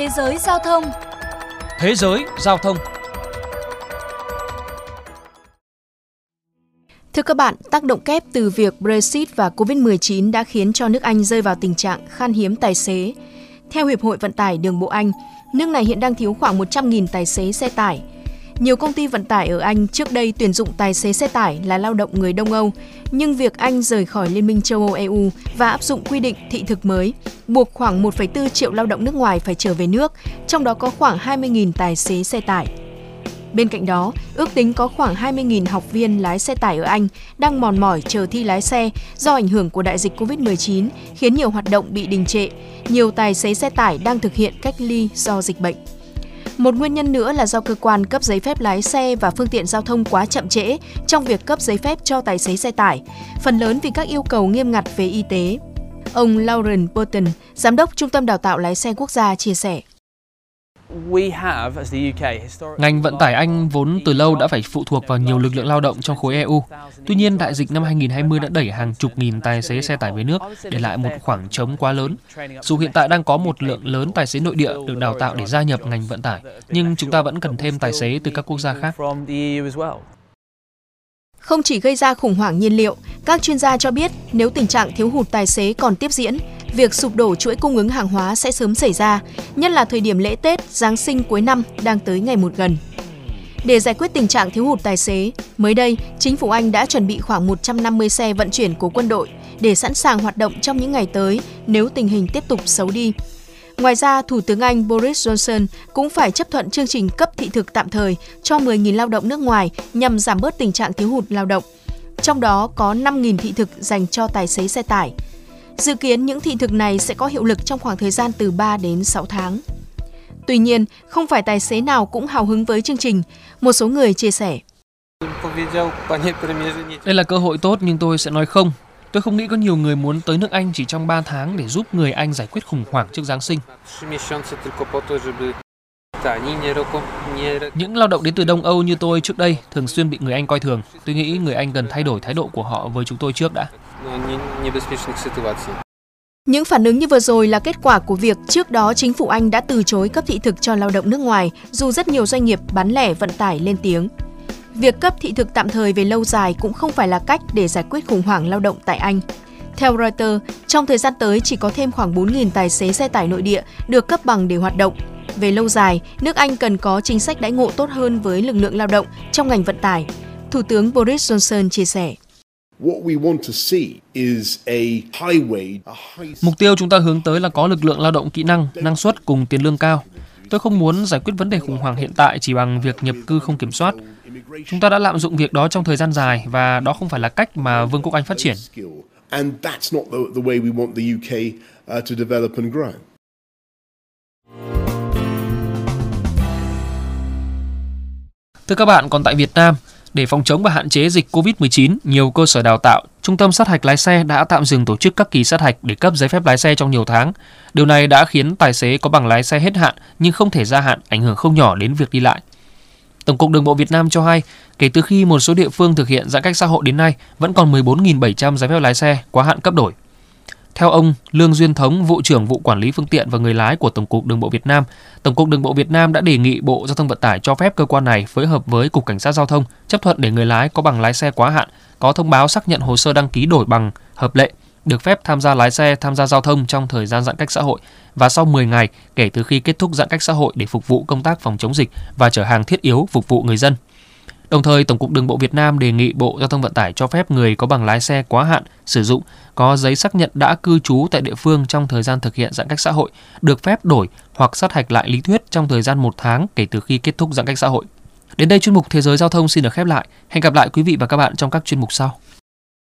Thế giới giao thông Thế giới giao thông Thưa các bạn, tác động kép từ việc Brexit và COVID-19 đã khiến cho nước Anh rơi vào tình trạng khan hiếm tài xế. Theo Hiệp hội Vận tải Đường bộ Anh, nước này hiện đang thiếu khoảng 100.000 tài xế xe tải. Nhiều công ty vận tải ở Anh trước đây tuyển dụng tài xế xe tải là lao động người Đông Âu, nhưng việc Anh rời khỏi Liên minh châu Âu EU và áp dụng quy định thị thực mới buộc khoảng 1,4 triệu lao động nước ngoài phải trở về nước, trong đó có khoảng 20.000 tài xế xe tải. Bên cạnh đó, ước tính có khoảng 20.000 học viên lái xe tải ở Anh đang mòn mỏi chờ thi lái xe do ảnh hưởng của đại dịch COVID-19 khiến nhiều hoạt động bị đình trệ. Nhiều tài xế xe tải đang thực hiện cách ly do dịch bệnh. Một nguyên nhân nữa là do cơ quan cấp giấy phép lái xe và phương tiện giao thông quá chậm trễ trong việc cấp giấy phép cho tài xế xe tải, phần lớn vì các yêu cầu nghiêm ngặt về y tế. Ông Lauren Burton, giám đốc Trung tâm Đào tạo lái xe quốc gia chia sẻ. Ngành vận tải Anh vốn từ lâu đã phải phụ thuộc vào nhiều lực lượng lao động trong khối EU. Tuy nhiên, đại dịch năm 2020 đã đẩy hàng chục nghìn tài xế xe tải về nước, để lại một khoảng trống quá lớn. Dù hiện tại đang có một lượng lớn tài xế nội địa được đào tạo để gia nhập ngành vận tải, nhưng chúng ta vẫn cần thêm tài xế từ các quốc gia khác. Không chỉ gây ra khủng hoảng nhiên liệu, các chuyên gia cho biết nếu tình trạng thiếu hụt tài xế còn tiếp diễn, việc sụp đổ chuỗi cung ứng hàng hóa sẽ sớm xảy ra, nhất là thời điểm lễ Tết, Giáng sinh cuối năm đang tới ngày một gần. Để giải quyết tình trạng thiếu hụt tài xế, mới đây, chính phủ Anh đã chuẩn bị khoảng 150 xe vận chuyển của quân đội để sẵn sàng hoạt động trong những ngày tới nếu tình hình tiếp tục xấu đi. Ngoài ra, Thủ tướng Anh Boris Johnson cũng phải chấp thuận chương trình cấp thị thực tạm thời cho 10.000 lao động nước ngoài nhằm giảm bớt tình trạng thiếu hụt lao động. Trong đó có 5.000 thị thực dành cho tài xế xe tải. Dự kiến những thị thực này sẽ có hiệu lực trong khoảng thời gian từ 3 đến 6 tháng. Tuy nhiên, không phải tài xế nào cũng hào hứng với chương trình. Một số người chia sẻ. Đây là cơ hội tốt nhưng tôi sẽ nói không. Tôi không nghĩ có nhiều người muốn tới nước Anh chỉ trong 3 tháng để giúp người Anh giải quyết khủng hoảng trước Giáng sinh. Những lao động đến từ Đông Âu như tôi trước đây thường xuyên bị người Anh coi thường. Tôi nghĩ người Anh cần thay đổi thái độ của họ với chúng tôi trước đã. Những phản ứng như vừa rồi là kết quả của việc trước đó chính phủ Anh đã từ chối cấp thị thực cho lao động nước ngoài, dù rất nhiều doanh nghiệp bán lẻ vận tải lên tiếng. Việc cấp thị thực tạm thời về lâu dài cũng không phải là cách để giải quyết khủng hoảng lao động tại Anh. Theo Reuters, trong thời gian tới chỉ có thêm khoảng 4.000 tài xế xe tải nội địa được cấp bằng để hoạt động. Về lâu dài, nước Anh cần có chính sách đãi ngộ tốt hơn với lực lượng lao động trong ngành vận tải. Thủ tướng Boris Johnson chia sẻ. Mục tiêu chúng ta hướng tới là có lực lượng lao động kỹ năng, năng suất cùng tiền lương cao. Tôi không muốn giải quyết vấn đề khủng hoảng hiện tại chỉ bằng việc nhập cư không kiểm soát. Chúng ta đã lạm dụng việc đó trong thời gian dài và đó không phải là cách mà Vương quốc Anh phát triển. Thưa các bạn, còn tại Việt Nam, để phòng chống và hạn chế dịch COVID-19, nhiều cơ sở đào tạo, trung tâm sát hạch lái xe đã tạm dừng tổ chức các kỳ sát hạch để cấp giấy phép lái xe trong nhiều tháng. Điều này đã khiến tài xế có bằng lái xe hết hạn nhưng không thể gia hạn, ảnh hưởng không nhỏ đến việc đi lại. Tổng cục Đường bộ Việt Nam cho hay, kể từ khi một số địa phương thực hiện giãn cách xã hội đến nay, vẫn còn 14.700 giấy phép lái xe quá hạn cấp đổi. Theo ông Lương Duyên Thống, vụ trưởng vụ quản lý phương tiện và người lái của Tổng cục Đường bộ Việt Nam, Tổng cục Đường bộ Việt Nam đã đề nghị Bộ Giao thông Vận tải cho phép cơ quan này phối hợp với Cục Cảnh sát Giao thông chấp thuận để người lái có bằng lái xe quá hạn có thông báo xác nhận hồ sơ đăng ký đổi bằng hợp lệ được phép tham gia lái xe tham gia giao thông trong thời gian giãn cách xã hội và sau 10 ngày kể từ khi kết thúc giãn cách xã hội để phục vụ công tác phòng chống dịch và chở hàng thiết yếu phục vụ người dân. Đồng thời, Tổng cục Đường bộ Việt Nam đề nghị Bộ Giao thông Vận tải cho phép người có bằng lái xe quá hạn sử dụng có giấy xác nhận đã cư trú tại địa phương trong thời gian thực hiện giãn cách xã hội được phép đổi hoặc sát hạch lại lý thuyết trong thời gian một tháng kể từ khi kết thúc giãn cách xã hội. Đến đây chuyên mục Thế giới Giao thông xin được khép lại. Hẹn gặp lại quý vị và các bạn trong các chuyên mục sau.